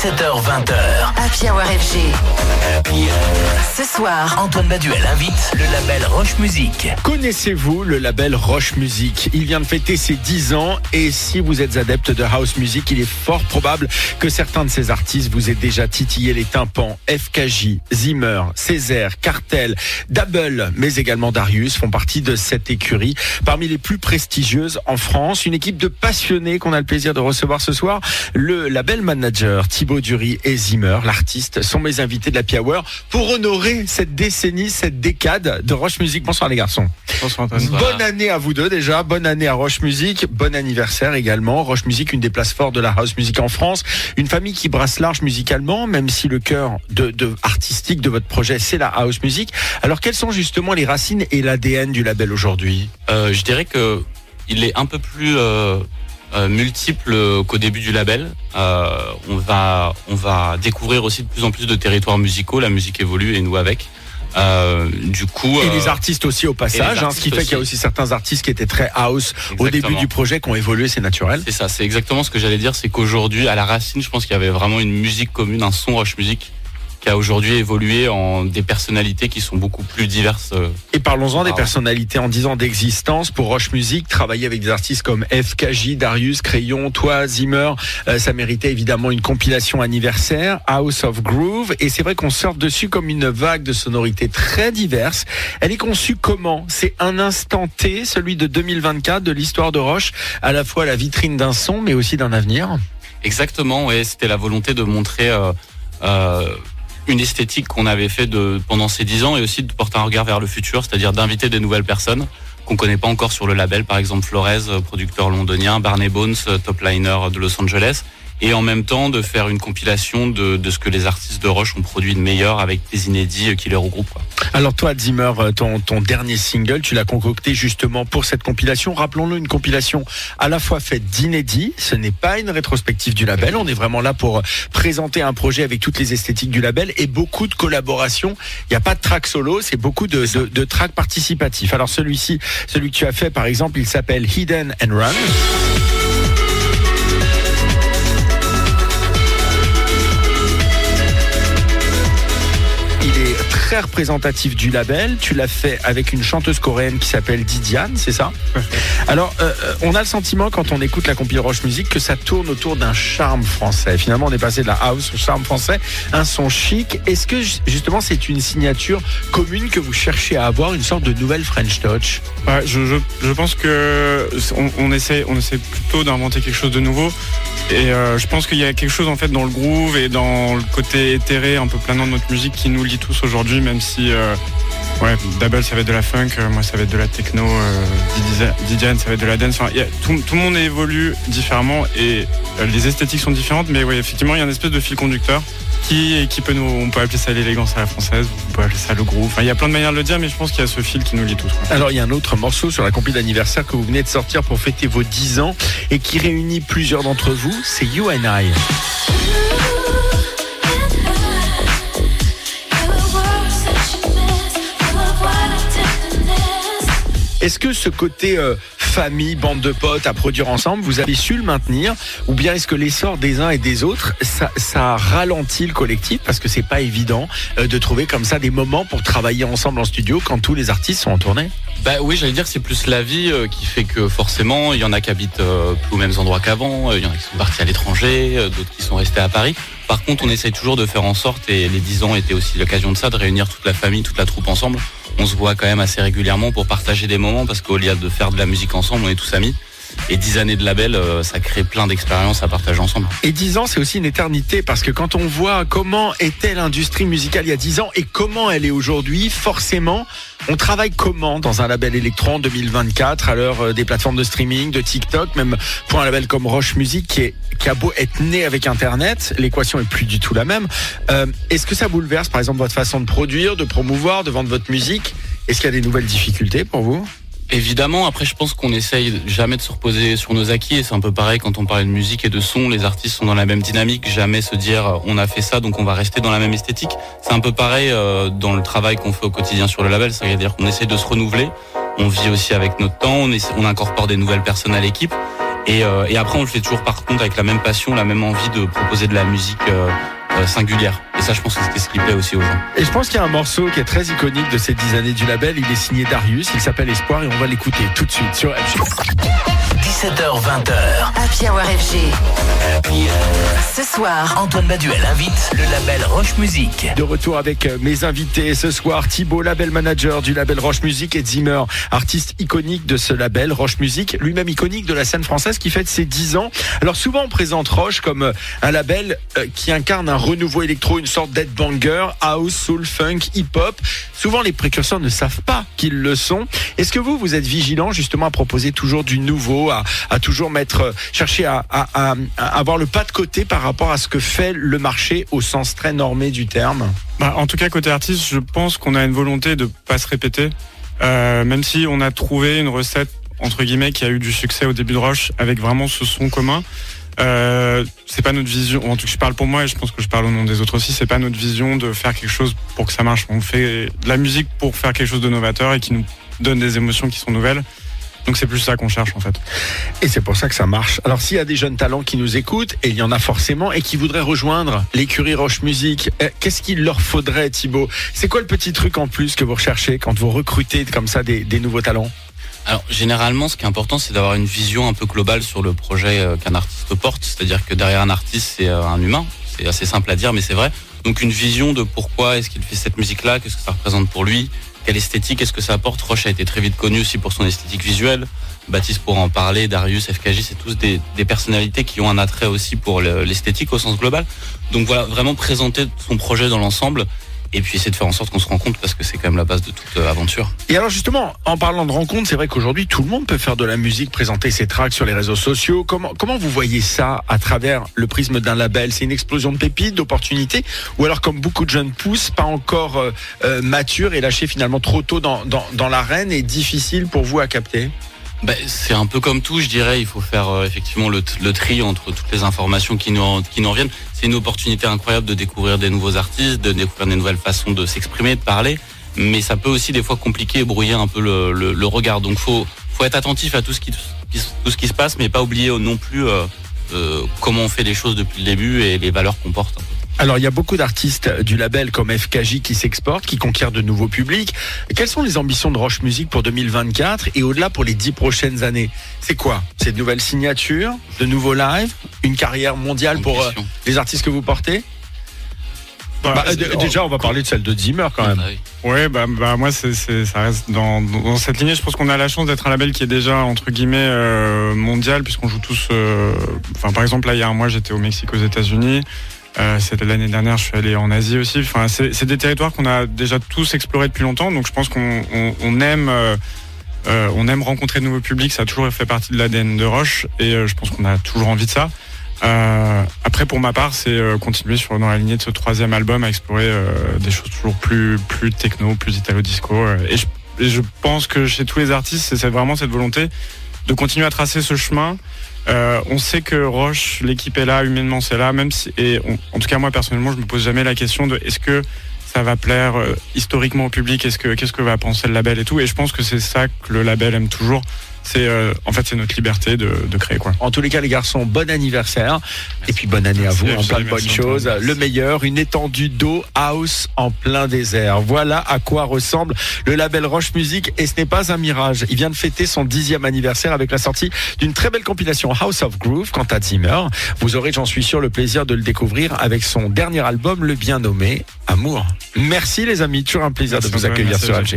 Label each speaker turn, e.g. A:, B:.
A: 17h20h.
B: Happy Hour FG. Ce soir,
A: Antoine Baduel invite le label Roche Music.
C: Connaissez-vous le label Roche Music Il vient de fêter ses 10 ans et si vous êtes adepte de house music, il est fort probable que certains de ces artistes vous aient déjà titillé les tympans. FKJ, Zimmer, Césaire, Cartel, Double, mais également Darius font partie de cette écurie. Parmi les plus prestigieuses en France, une équipe de passionnés qu'on a le plaisir de recevoir ce soir. Le label manager Thibaut Dury et Zimmer, l'artiste, sont mes invités de la Hour pour honorer cette décennie, cette décade de Roche Music. Bonsoir les garçons.
D: Bonsoir Antoine.
C: Bonne année à vous deux déjà, bonne année à Roche Music, bon anniversaire également. Roche Music, une des places fortes de la house music en France, une famille qui brasse large musicalement, même si le cœur de, de artistique de votre projet c'est la house music. Alors quelles sont justement les racines et l'ADN du label aujourd'hui?
D: Euh, je dirais que il est un peu plus euh, euh, multiple qu'au début du label. Euh, on va on va découvrir aussi de plus en plus de territoires musicaux. La musique évolue et nous avec. Euh, du coup,
C: Et les artistes aussi au passage, hein, ce qui fait qu'il y a
D: aussi.
C: certains artistes qui étaient très house au début du projet, qui ont évolué, c'est naturel.
D: C'est ça, c'est exactement ce que j'allais dire, c'est qu'aujourd'hui, à la racine, je pense qu'il y avait vraiment une musique commune, un son roche musique, qui a aujourd'hui évolué en des personnalités qui sont beaucoup plus diverses. euh,
C: Et parlons-en des personnalités en 10 ans d'existence pour Roche Music, travailler avec des artistes comme FKJ, Darius, Crayon, toi, Zimmer, euh, ça méritait évidemment une compilation anniversaire, House of Groove, et c'est vrai qu'on sort dessus comme une vague de sonorités très diverses. Elle est conçue comment? C'est un instant T, celui de 2024 de l'histoire de Roche, à la fois la vitrine d'un son, mais aussi d'un avenir.
D: Exactement, ouais, c'était la volonté de montrer euh, euh, une esthétique qu'on avait fait de, pendant ces dix ans et aussi de porter un regard vers le futur, c'est-à-dire d'inviter des nouvelles personnes qu'on connaît pas encore sur le label, par exemple Flores, producteur londonien, Barney Bones, euh, top liner de Los Angeles, et en même temps de faire une compilation de, de ce que les artistes de Roche ont produit de meilleur avec des inédits qui les regroupent.
C: Alors toi, Zimmer, euh, ton, ton dernier single, tu l'as concocté justement pour cette compilation. Rappelons-le, une compilation à la fois faite d'inédits. Ce n'est pas une rétrospective du label. On est vraiment là pour euh, présenter un projet avec toutes les esthétiques du label et beaucoup de collaborations. Il n'y a pas de track solo, c'est beaucoup de, de, de tracks participatifs. Alors celui-ci, celui que tu as fait par exemple, il s'appelle Hidden and Run. Très représentatif du label. Tu l'as fait avec une chanteuse coréenne qui s'appelle Didiane, c'est ça Alors, euh, euh, on a le sentiment quand on écoute la compil Roche Music que ça tourne autour d'un charme français. Finalement, on est passé de la house au charme français, un son chic. Est-ce que ju- justement c'est une signature commune que vous cherchez à avoir, une sorte de nouvelle French touch?
E: Ouais, je, je, je pense que on, on essaie on essaie plutôt d'inventer quelque chose de nouveau et euh, je pense qu'il y a quelque chose en fait dans le groove et dans le côté éthéré un peu planant de notre musique qui nous lie tous aujourd'hui même si euh, ouais Double ça va être de la funk euh, moi ça va être de la techno euh, Didiane ça va être de la dance tout, tout le monde évolue différemment et euh, les esthétiques sont différentes mais effectivement il y a une espèce de fil conducteur qui, qui peut nous on peut appeler ça l'élégance à la française on peut appeler ça le groove enfin il y a plein de manières de le dire mais je pense qu'il y a ce fil qui nous lie tous.
C: Alors, il y a un autre morceau sur la compil d'anniversaire que vous venez de sortir pour fêter vos 10 ans et qui réunit plusieurs d'entre vous, c'est You and I. Est-ce que ce côté euh, famille, bande de potes à produire ensemble, vous avez su le maintenir Ou bien est-ce que l'essor des uns et des autres, ça, ralentit le collectif Parce que c'est pas évident euh, de trouver comme ça des moments pour travailler ensemble en studio quand tous les artistes sont en tournée?
D: Bah oui, j'allais dire que c'est plus la vie euh, qui fait que forcément, il y en a qui habitent plus aux mêmes endroits qu'avant, il y en a qui sont partis à l'étranger, d'autres qui sont restés à Paris. Par contre, on essaye toujours de faire en sorte, et les 10 ans étaient aussi l'occasion de ça, de réunir toute la famille, toute la troupe ensemble. On se voit quand même assez régulièrement pour partager des moments, parce qu'au lieu de faire de la musique ensemble, on est tous amis. Et 10 années de label, euh, ça crée plein d'expériences à partager ensemble.
C: Et 10 ans, c'est aussi une éternité parce que quand on voit comment était l'industrie musicale il y a 10 ans et comment elle est aujourd'hui, forcément, on travaille comment dans un label électron en 2024 à l'heure euh, des plateformes de streaming, de TikTok, même pour un label comme Roche Music qui, est, a beau être né avec Internet, l'équation est plus du tout la même. Euh, Est-ce que ça bouleverse par exemple votre façon de produire, de promouvoir, de vendre votre musique? Est-ce qu'il y a des nouvelles difficultés pour vous?
D: Évidemment, après je pense qu'on essaye jamais de se reposer sur nos acquis et c'est un peu pareil quand on parle de musique et de son, les artistes sont dans la même dynamique, jamais se dire on a fait ça donc on va rester dans la même esthétique. C'est un peu pareil euh, dans le travail qu'on fait au quotidien sur le label, c'est-à-dire qu'on essaie de se renouveler, on vit aussi avec notre temps, on, incorpore des nouvelles personnes à l'équipe Et, euh, et après, on le fait toujours par contre avec la même passion, la même envie de proposer de la musique euh, singulière. Et ça, je pense que c'est ce qui plaît aussi aux gens.
C: Et je pense qu'il y a un morceau qui est très iconique de ces dix années du label. Il est signé Darius, il s'appelle Espoir et on va l'écouter tout de suite sur FG.
A: 17h20h.
B: Happy Hour FG. Ce soir,
A: Antoine Baduel invite le label Roche Music.
C: De retour avec euh, mes invités ce soir, Thibaut, label manager du label Roche Music et Zimmer, artiste iconique de ce label Roche Music, lui-même iconique de la scène française qui fête ses 10 ans. Alors souvent on présente Roche comme euh, un label euh, qui incarne un renouveau électro, une sorte d'headbanger, house, soul, funk, hip-hop. Souvent les précurseurs ne savent pas qu'ils le sont. Est-ce que vous, vous êtes vigilant justement à proposer toujours du nouveau, à, à toujours mettre, euh, chercher à, avoir le pas de côté par rapport à ce que fait le marché au sens très normé du terme
E: Bah, en tout cas, côté artiste, je pense qu'on a une volonté de pas se répéter. Euh, même si on a trouvé une recette, entre guillemets, qui a eu du succès au début de Roche, avec vraiment ce son commun. Euh, c'est pas notre vision, en tout cas je parle pour moi et je pense que je parle au nom des autres aussi, c'est pas notre vision de faire quelque chose pour que ça marche. On fait de la musique pour faire quelque chose de novateur et qui nous donne des émotions qui sont nouvelles. Donc c'est plus ça qu'on cherche en fait.
C: Et c'est pour ça que ça marche. Alors s'il y a des jeunes talents qui nous écoutent, et il y en a forcément, et qui voudraient rejoindre l'écurie Roche Musique, euh, qu'est-ce qu'il leur faudrait Thibaut? C'est quoi le petit truc en plus que vous recherchez quand vous recrutez comme ça des, des nouveaux talents?
D: Alors généralement, ce qui est important, c'est d'avoir une vision un peu globale sur le projet euh, qu'un artiste porte. C'est-à-dire que derrière un artiste, c'est euh, un humain. C'est assez simple à dire, mais c'est vrai. Donc une vision de pourquoi est-ce qu'il fait cette musique-là, qu'est-ce que ça représente pour lui, quelle esthétique est-ce que ça apporte. Roche a été très vite connu aussi pour son esthétique visuelle. Baptiste pour en parler, Darius, FKJ, c'est tous des, des personnalités qui ont un attrait aussi pour le- l'esthétique au sens global. Donc voilà, vraiment présenter son projet dans l'ensemble et puis essayer de faire en sorte qu'on se rend compte parce que c'est quand même la base de toute euh, aventure.
C: Et alors justement, en parlant de rencontres, c'est vrai qu'aujourd'hui tout le monde peut faire de la musique, présenter ses tracks sur les réseaux sociaux. Comment vous voyez ça à travers le prisme d'un label? C'est une explosion de pépites, d'opportunités, ou alors comme beaucoup de jeunes poussent, pas encore euh, euh, matures et lâchés finalement trop tôt dans dans, dans l'arène et difficile pour vous à capter?
D: Ben, c'est un peu comme tout, je dirais. Il faut faire euh, effectivement le, tri entre toutes les informations qui nous, qui nous reviennent. C'est une opportunité incroyable de découvrir des nouveaux artistes, de découvrir des nouvelles façons de s'exprimer, de parler. Mais ça peut aussi des fois compliquer et brouiller un peu le, regard. Donc faut, faut être attentif à tout ce qui, qui- tout ce qui se passe, mais pas oublier non plus euh, euh, comment on fait les choses depuis le début et les valeurs qu'on porte.
C: Alors il y a beaucoup d'artistes du label comme FKJ qui s'exportent, qui conquièrent de nouveaux publics. Quelles sont les ambitions de Roche Music pour 2024 et au-delà pour les dix prochaines années? C'est quoi? C'est de nouvelles signatures, de nouveaux lives, une carrière mondiale pour euh, les artistes que vous portez?
E: Bah,
C: Bah, d- Déjà, on va parler de celle de Zimmer quand même.
D: Ah oui.
E: Ouais, bah, bah moi, c'est, ça reste dans, dans cette lignée. Je pense qu'on a la chance d'être un label qui est déjà entre guillemets euh, mondial, puisqu'on joue tous. euh, Enfin, par exemple, là, il y a un mois, j'étais au Mexique, aux États-Unis. Euh, c'était l'année dernière, je suis allé en Asie aussi. Enfin, c'est, des territoires qu'on a déjà tous explorés depuis longtemps. Donc, je pense qu'on on, on aime. euh, euh, on aime rencontrer de nouveaux publics, ça a toujours fait partie de l'ADN de Roche et je pense qu'on a toujours envie de ça. Après, pour ma part, c'est continuer sur dans la lignée de ce troisième album à explorer des choses toujours plus plus techno, plus italo disco. euh, et, je, pense que chez tous les artistes, c'est vraiment cette volonté de continuer à tracer ce chemin. Euh, on sait que Roche, l'équipe est là, humainement c'est là, même si et en tout cas moi personnellement, je me pose jamais la question de est-ce que ça va plaire euh, historiquement au public, est-ce que qu'est-ce que va penser le label et tout. Et je pense que c'est ça que le label aime toujours. C'est euh, en fait c'est notre liberté de, de créer quoi.
C: En tous les cas, les garçons, bon anniversaire. Et puis bonne année
E: Merci,
C: à vous, en plein de bonnes choses. Le meilleur, une étendue d'eau house en plein désert. Voilà à quoi ressemble le label Roche Music. Et ce n'est pas un mirage. Il vient de fêter son dixième anniversaire avec la sortie d'une très belle compilation House of Groove. Quant à Zimmer, vous aurez, j'en suis sûr, le plaisir de le découvrir avec son dernier album, le bien nommé Amour. Merci les amis, toujours un plaisir
E: Merci,
C: de vous accueillir sur. FG.